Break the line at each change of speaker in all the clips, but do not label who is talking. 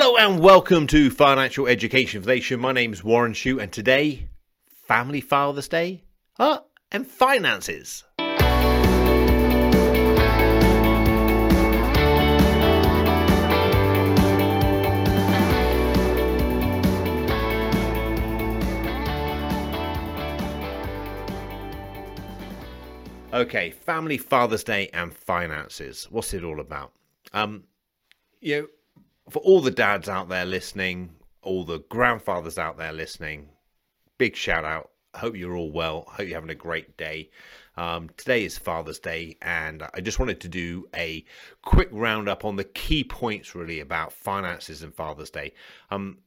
Hello and welcome to Financial Education Foundation. My name is Warren Shute, and today, Family Father's Day uh, and finances. Okay, Family Father's Day and finances. What's it all about? Um, you know, for all the dads out there listening, all the grandfathers out there listening, big shout out. Hope you're all well. Hope you're having a great day. Um, today is Father's Day, and I just wanted to do a quick roundup on the key points really about finances and Father's Day. Um,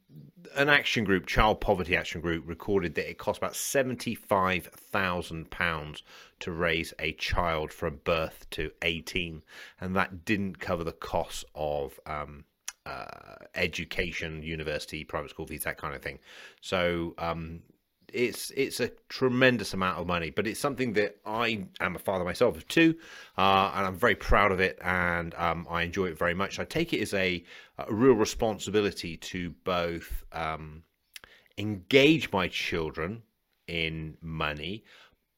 an action group, Child Poverty Action Group, recorded that it costs about seventy-five thousand pounds to raise a child from birth to eighteen, and that didn't cover the costs of um, uh, education, university, private school fees, that kind of thing. So um, it's it's a tremendous amount of money, but it's something that I am a father myself of two, uh, and I'm very proud of it, and um, I enjoy it very much. I take it as a, a real responsibility to both um, engage my children in money,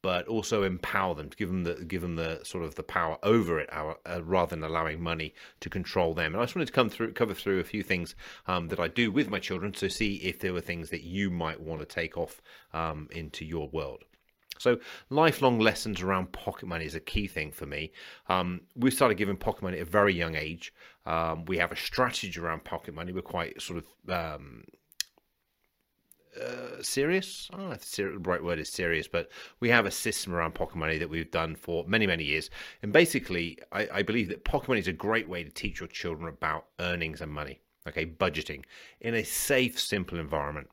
but also empower them, give them the give them the sort of the power over it, our, uh, rather than allowing money to control them. And I just wanted to come through, cover through a few things um, that I do with my children to see if there were things that you might want to take off um, into your world. So, lifelong lessons around pocket money is a key thing for me. Um, we started giving pocket money at a very young age. Um, we have a strategy around pocket money. We're quite sort of um, uh, serious. I don't know if the right word is serious, but we have a system around pocket money that we've done for many, many years. And basically, I, I believe that pocket money is a great way to teach your children about earnings and money, okay, budgeting in a safe, simple environment.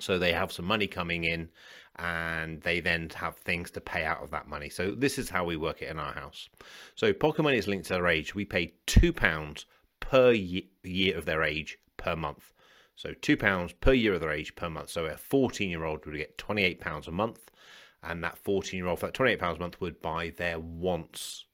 So they have some money coming in and they then have things to pay out of that money. So this is how we work it in our house. So pocket money is linked to their age. We pay £2 per year of their age per month. So £2 per year of their age per month. So a 14 year old would get £28 a month, and that 14 year old for that £28 a month would buy their wants.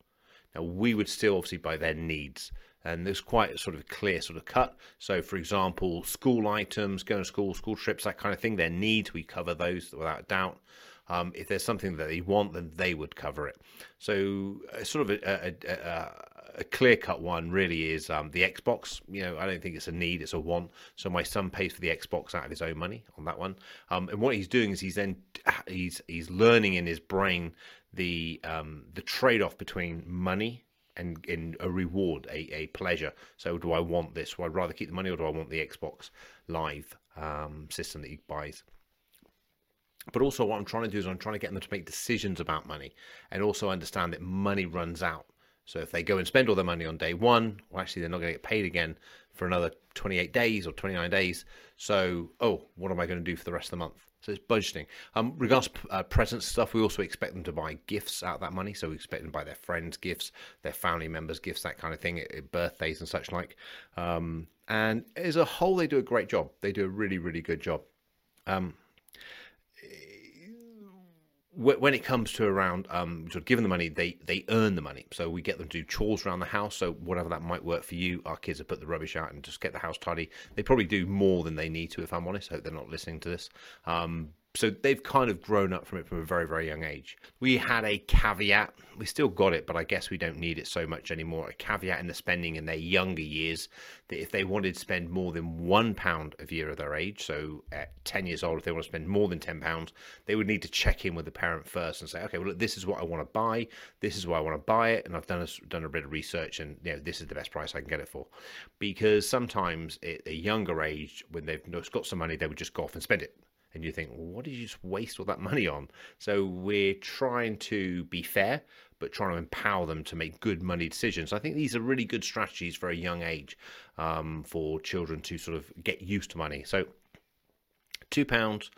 Now, we would still obviously buy their needs. And there's quite a sort of clear sort of cut. So, for example, school items, going to school, school trips, that kind of thing, their needs, we cover those without doubt. Um, if there's something that they want, then they would cover it. So, uh, sort of a, a, a, a clear cut one really is um, the Xbox. You know, I don't think it's a need; it's a want. So my son pays for the Xbox out of his own money on that one. Um, and what he's doing is he's then he's he's learning in his brain the um, the trade off between money and in a reward, a, a pleasure. So do I want this? Would I rather keep the money, or do I want the Xbox Live um, system that he buys? But also, what I'm trying to do is I'm trying to get them to make decisions about money and also understand that money runs out. So if they go and spend all their money on day one, well, actually, they're not going to get paid again for another 28 days or 29 days. So, oh, what am I going to do for the rest of the month? So it's budgeting. Um, regards uh, present stuff, we also expect them to buy gifts out of that money. So we expect them to buy their friends gifts, their family members gifts, that kind of thing, at, birthdays and such like. Um, and as a whole, they do a great job. They do a really, really good job. Um, when it comes to around um, sort of giving the money, they they earn the money. So we get them to do chores around the house. So whatever that might work for you, our kids have put the rubbish out and just get the house tidy. They probably do more than they need to, if I'm honest. I hope they're not listening to this. Um, so they've kind of grown up from it from a very very young age. We had a caveat. We still got it but i guess we don't need it so much anymore. A caveat in the spending in their younger years that if they wanted to spend more than one pound a year of their age so at 10 years old if they want to spend more than 10 pounds they would need to check in with the parent first and say okay well look, this is what i want to buy. This is why i want to buy it and i've done a, done a bit of research and you know this is the best price i can get it for. Because sometimes at a younger age when they've got some money they would just go off and spend it and you think, well, what did you just waste all that money on? So we're trying to be fair, but trying to empower them to make good money decisions. I think these are really good strategies for a young age um, for children to sort of get used to money. So two pounds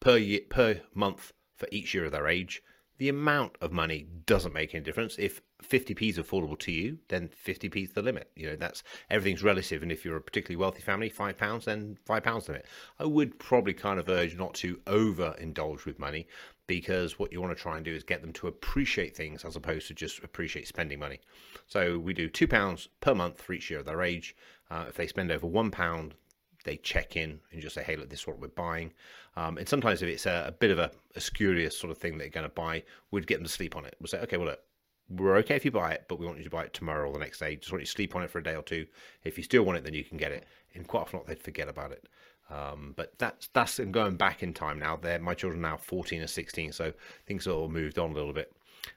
per year per month for each year of their age. The amount of money doesn't make any difference. If 50p is affordable to you, then 50p is the limit. You know, that's everything's relative. And if you're a particularly wealthy family, five pounds, then five pounds limit. I would probably kind of urge not to overindulge with money because what you want to try and do is get them to appreciate things as opposed to just appreciate spending money. So we do two pounds per month for each year of their age. Uh, if they spend over one pound, they check in and just say, "Hey, look, this is what we're buying." Um, and sometimes if it's a, a bit of a, a, spurious sort of thing they're going to buy, we'd get them to sleep on it. We'll say, "Okay, well, look, we're okay if you buy it, but we want you to buy it tomorrow or the next day. Just want you to sleep on it for a day or two. If you still want it, then you can get it." And quite often, they'd forget about it. Um, but that's that's going back in time now. They're my children now 14 and 16, so things have all moved on a little bit.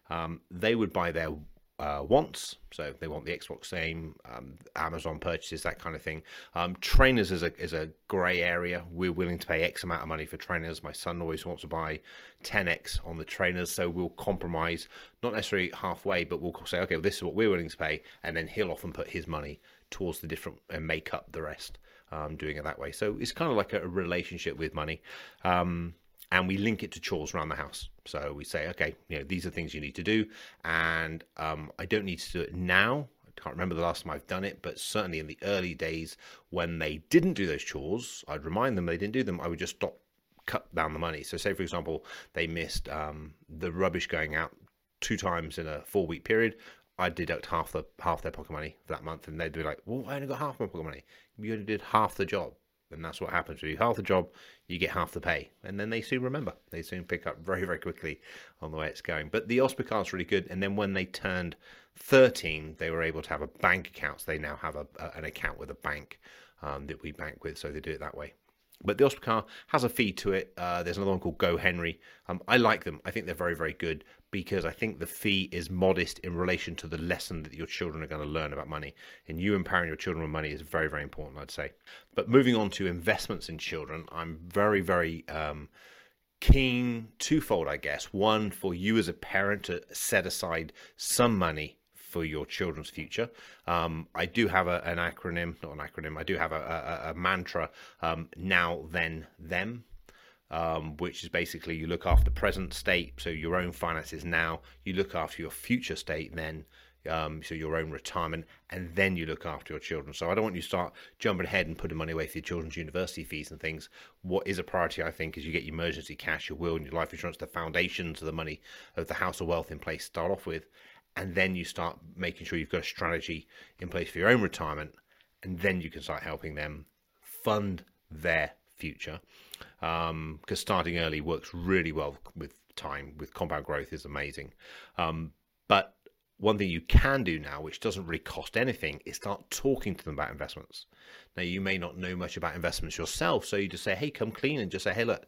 Um, they would buy their uh, wants. So they want the Xbox game, um, Amazon purchases, that kind of thing. Um, trainers is a is a grey area. We're willing to pay X amount of money for trainers. My son always wants to buy 10x on the trainers, so we'll compromise, not necessarily halfway, but we'll say, okay, well, this is what we're willing to pay, and then he'll often put his money towards the different and make up the rest. Um, doing it that way, so it's kind of like a relationship with money. Um, and we link it to chores around the house. So we say, okay, you know, these are things you need to do, and um, I don't need to do it now. I can't remember the last time I've done it, but certainly in the early days when they didn't do those chores, I'd remind them they didn't do them. I would just stop, cut down the money. So, say for example, they missed um, the rubbish going out two times in a four week period. I'd deduct half the half their pocket money for that month, and they'd be like, "Well, I only got half my pocket money. You only did half the job." And that's what happens. If you half the job, you get half the pay. And then they soon remember. They soon pick up very, very quickly on the way it's going. But the Osper card is really good. And then when they turned 13, they were able to have a bank account. So they now have a, a, an account with a bank um, that we bank with. So they do it that way. But the Osper car has a fee to it. Uh, there's another one called Go Henry. Um, I like them. I think they're very, very good because I think the fee is modest in relation to the lesson that your children are going to learn about money. And you empowering your children with money is very, very important, I'd say. But moving on to investments in children, I'm very, very um, keen, twofold, I guess. One, for you as a parent to set aside some money for your children's future. Um, I do have a, an acronym, not an acronym. I do have a, a, a mantra. Um, now, then, them. Um, which is basically you look after the present state, so your own finances now. You look after your future state then, um, so your own retirement, and then you look after your children. So I don't want you to start jumping ahead and putting money away for your children's university fees and things. What is a priority, I think, is you get your emergency cash, your will, and your life insurance, the foundations of the money of the house of wealth in place. Start off with, and then you start making sure you've got a strategy in place for your own retirement, and then you can start helping them fund their future. Because um, starting early works really well with time, with compound growth is amazing. Um, but one thing you can do now, which doesn't really cost anything, is start talking to them about investments. Now, you may not know much about investments yourself, so you just say, hey, come clean and just say, hey, look,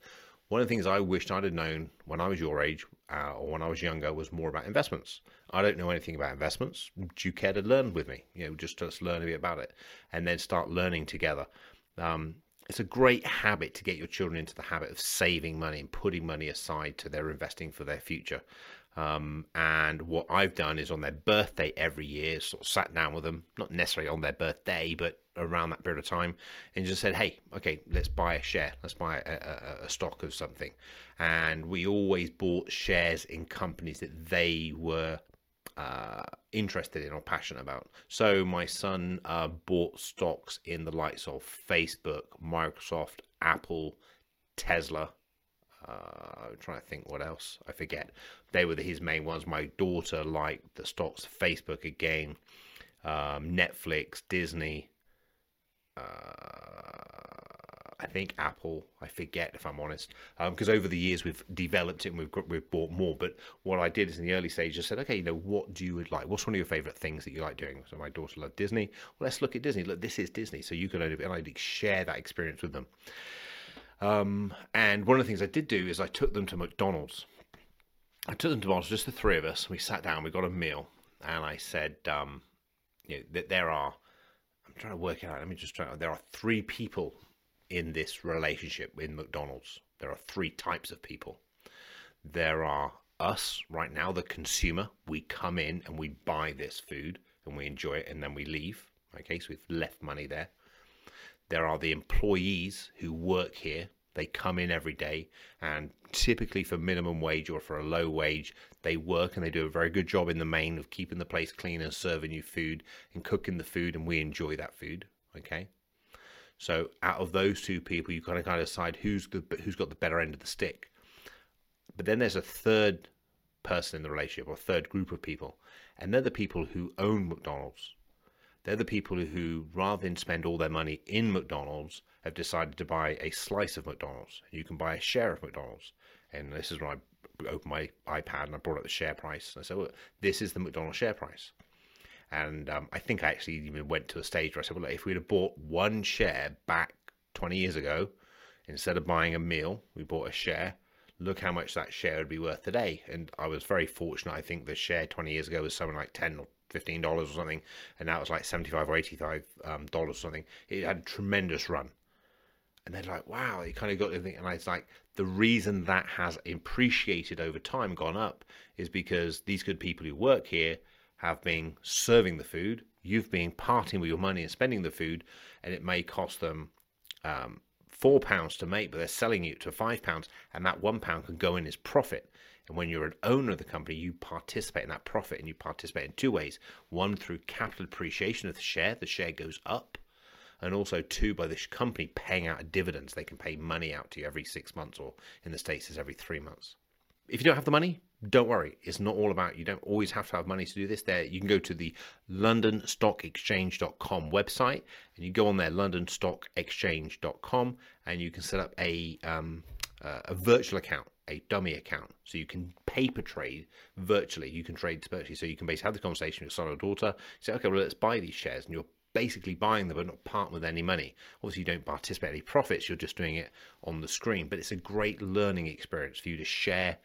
one of the things I wished I'd have known when I was your age uh, or when I was younger was more about investments. I don't know anything about investments. Do you care to learn with me? You know, just just learn a bit about it, and then start learning together. Um, it's a great habit to get your children into the habit of saving money and putting money aside to their investing for their future. Um, and what I've done is on their birthday every year, sort of sat down with them, not necessarily on their birthday, but around that period of time, and just said, "Hey, okay, let's buy a share, let's buy a, a, a stock of something." And we always bought shares in companies that they were uh, interested in or passionate about. So my son uh, bought stocks in the likes of Facebook, Microsoft, Apple, Tesla, uh, I'm trying to think what else. I forget. They were his main ones. My daughter liked the stocks, Facebook again, um, Netflix, Disney. Uh, I think Apple. I forget if I'm honest, because um, over the years we've developed it and we've we've bought more. But what I did is in the early stages, I said, okay, you know, what do you like? What's one of your favorite things that you like doing? So my daughter loved Disney. Well, let's look at Disney. Look, this is Disney, so you can only and I share that experience with them. Um, and one of the things I did do is I took them to McDonald's. I took them to McDonald's, just the three of us. We sat down, we got a meal, and I said, um, you know, that there are. I'm trying to work it out. Let me just try. There are three people in this relationship in McDonald's. There are three types of people. There are us right now, the consumer. We come in and we buy this food and we enjoy it, and then we leave. Okay, so we've left money there. There are the employees who work here. They come in every day and typically for minimum wage or for a low wage, they work and they do a very good job in the main of keeping the place clean and serving you food and cooking the food and we enjoy that food. Okay. So out of those two people, you kind of kind of decide who's the who's got the better end of the stick. But then there's a third person in the relationship or third group of people, and they're the people who own McDonald's. They're the people who, rather than spend all their money in McDonald's, have decided to buy a slice of McDonald's. You can buy a share of McDonald's. And this is when I opened my iPad and I brought up the share price. And I said, well, this is the McDonald's share price. And um, I think I actually even went to a stage where I said, well, if we'd have bought one share back 20 years ago, instead of buying a meal, we bought a share. Look how much that share would be worth today. And I was very fortunate. I think the share 20 years ago was something like 10 or $15 or something. And now it's like 75 or 85 um, dollars or something. It had a tremendous run. And they're like, wow, you kind of got everything. And it's like, the reason that has appreciated over time, gone up, is because these good people who work here have been serving the food, you've been parting with your money and spending the food, and it may cost them um, four pounds to make, but they're selling it to five pounds, and that one pound can go in as profit. And when you're an owner of the company, you participate in that profit, and you participate in two ways: one through capital appreciation of the share, the share goes up, and also two by this company paying out dividends. They can pay money out to you every six months, or in the states, is every three months. If you don't have the money, don't worry. It's not all about you don't always have to have money to do this. There, you can go to the LondonStockExchange.com website, and you go on there, LondonStockExchange.com, and you can set up a um, uh, a virtual account, a dummy account, so you can paper trade virtually. You can trade virtually, so you can basically have the conversation with your son or daughter. Say, okay, well, let's buy these shares, and you're basically buying them but not part with any money. Obviously, you don't participate in any profits, you're just doing it on the screen. But it's a great learning experience for you to share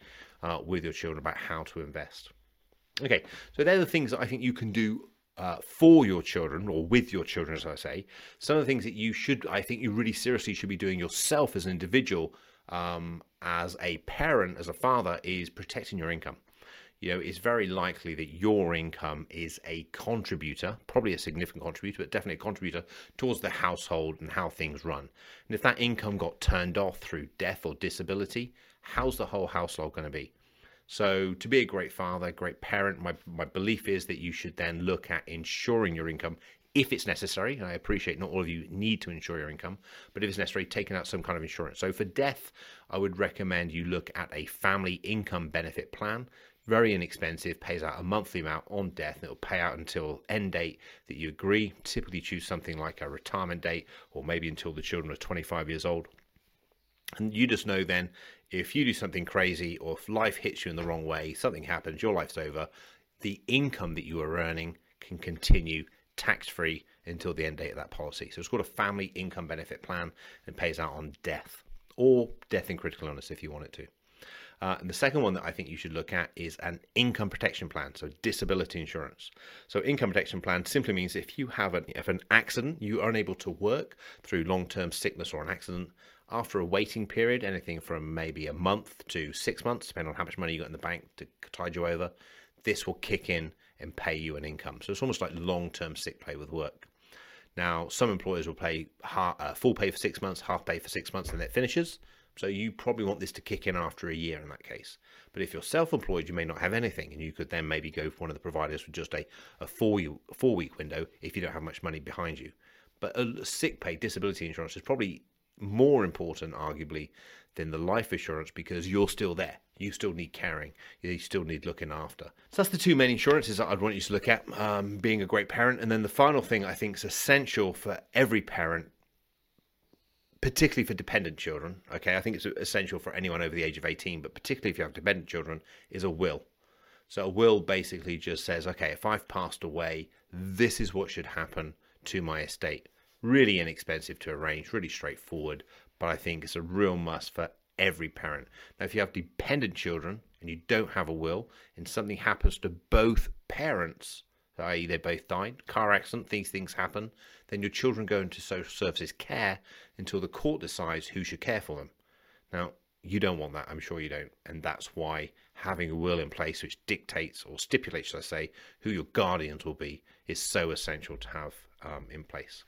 uh, with your children about how to invest. Okay, so they're the things that I think you can do uh, for your children or with your children, as I say. Some of the things that you should, I think, you really seriously should be doing yourself as an individual, um, as a parent, as a father, is protecting your income. You know, it's very likely that your income is a contributor, probably a significant contributor, but definitely a contributor towards the household and how things run. And if that income got turned off through death or disability, how's the whole household going to be? So, to be a great father, great parent, my, my belief is that you should then look at insuring your income if it's necessary. And I appreciate not all of you need to insure your income, but if it's necessary, taking out some kind of insurance. So, for death, I would recommend you look at a family income benefit plan. Very inexpensive, pays out a monthly amount on death, and it'll pay out until end date that you agree. Typically, choose something like a retirement date, or maybe until the children are 25 years old. And you just know then if you do something crazy or if life hits you in the wrong way, something happens, your life's over, the income that you are earning can continue tax free until the end date of that policy. So it's called a family income benefit plan and pays out on death or death and critical illness if you want it to. Uh, and the second one that I think you should look at is an income protection plan, so disability insurance. So, income protection plan simply means if you have an, if an accident, you are unable to work through long term sickness or an accident, after a waiting period, anything from maybe a month to six months, depending on how much money you got in the bank to tide you over, this will kick in and pay you an income. So it's almost like long term sick pay with work. Now, some employers will pay half, uh, full pay for six months, half pay for six months, and then it finishes. So you probably want this to kick in after a year in that case. But if you're self-employed, you may not have anything, and you could then maybe go for one of the providers with just a, a four four week window if you don't have much money behind you. But a sick pay disability insurance is probably more important, arguably, than the life insurance because you're still there. You still need caring. You still need looking after. So that's the two main insurances that I'd want you to look at. Um, being a great parent, and then the final thing I think is essential for every parent, particularly for dependent children. Okay, I think it's essential for anyone over the age of eighteen, but particularly if you have dependent children, is a will. So a will basically just says, okay, if I've passed away, this is what should happen to my estate really inexpensive to arrange, really straightforward, but I think it's a real must for every parent. Now, if you have dependent children and you don't have a will, and something happens to both parents, i.e., they both died, car accident, these things happen, then your children go into social services care until the court decides who should care for them. Now, you don't want that, I'm sure you don't, and that's why having a will in place which dictates or stipulates, should I say, who your guardians will be is so essential to have um, in place.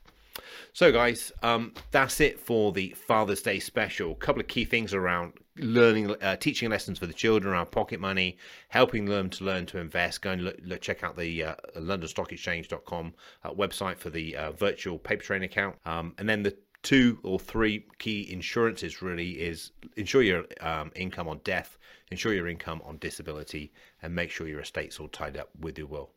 So, guys, um, that's it for the Father's Day special. A couple of key things around learning, uh, teaching lessons for the children around pocket money, helping them to learn to invest. Go and look, look, check out the uh, LondonStockExchange.com uh, website for the uh, virtual paper train account. Um, and then the two or three key insurances really is insure your um, income on death, insure your income on disability, and make sure your estate's all tied up with your will.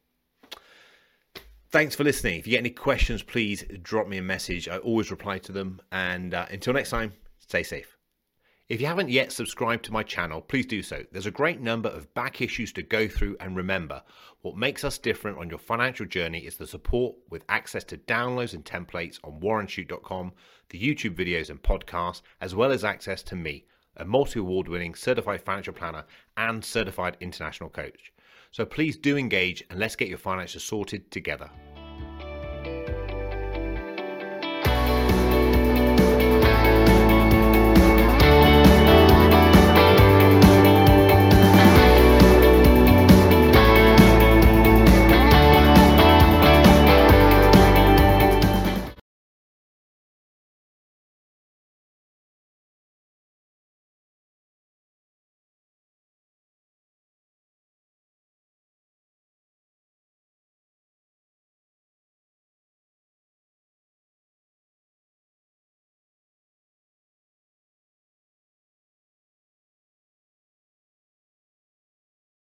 Thanks for listening. If you get any questions, please drop me a message. I always reply to them. And uh, until next time, stay safe. If you haven't yet subscribed to my channel, please do so. There's a great number of back issues to go through, and remember, what makes us different on your financial journey is the support with access to downloads and templates on warrenshute.com, the YouTube videos and podcasts, as well as access to me, a multi award winning certified financial planner and certified international coach. So please do engage and let's get your finances sorted together.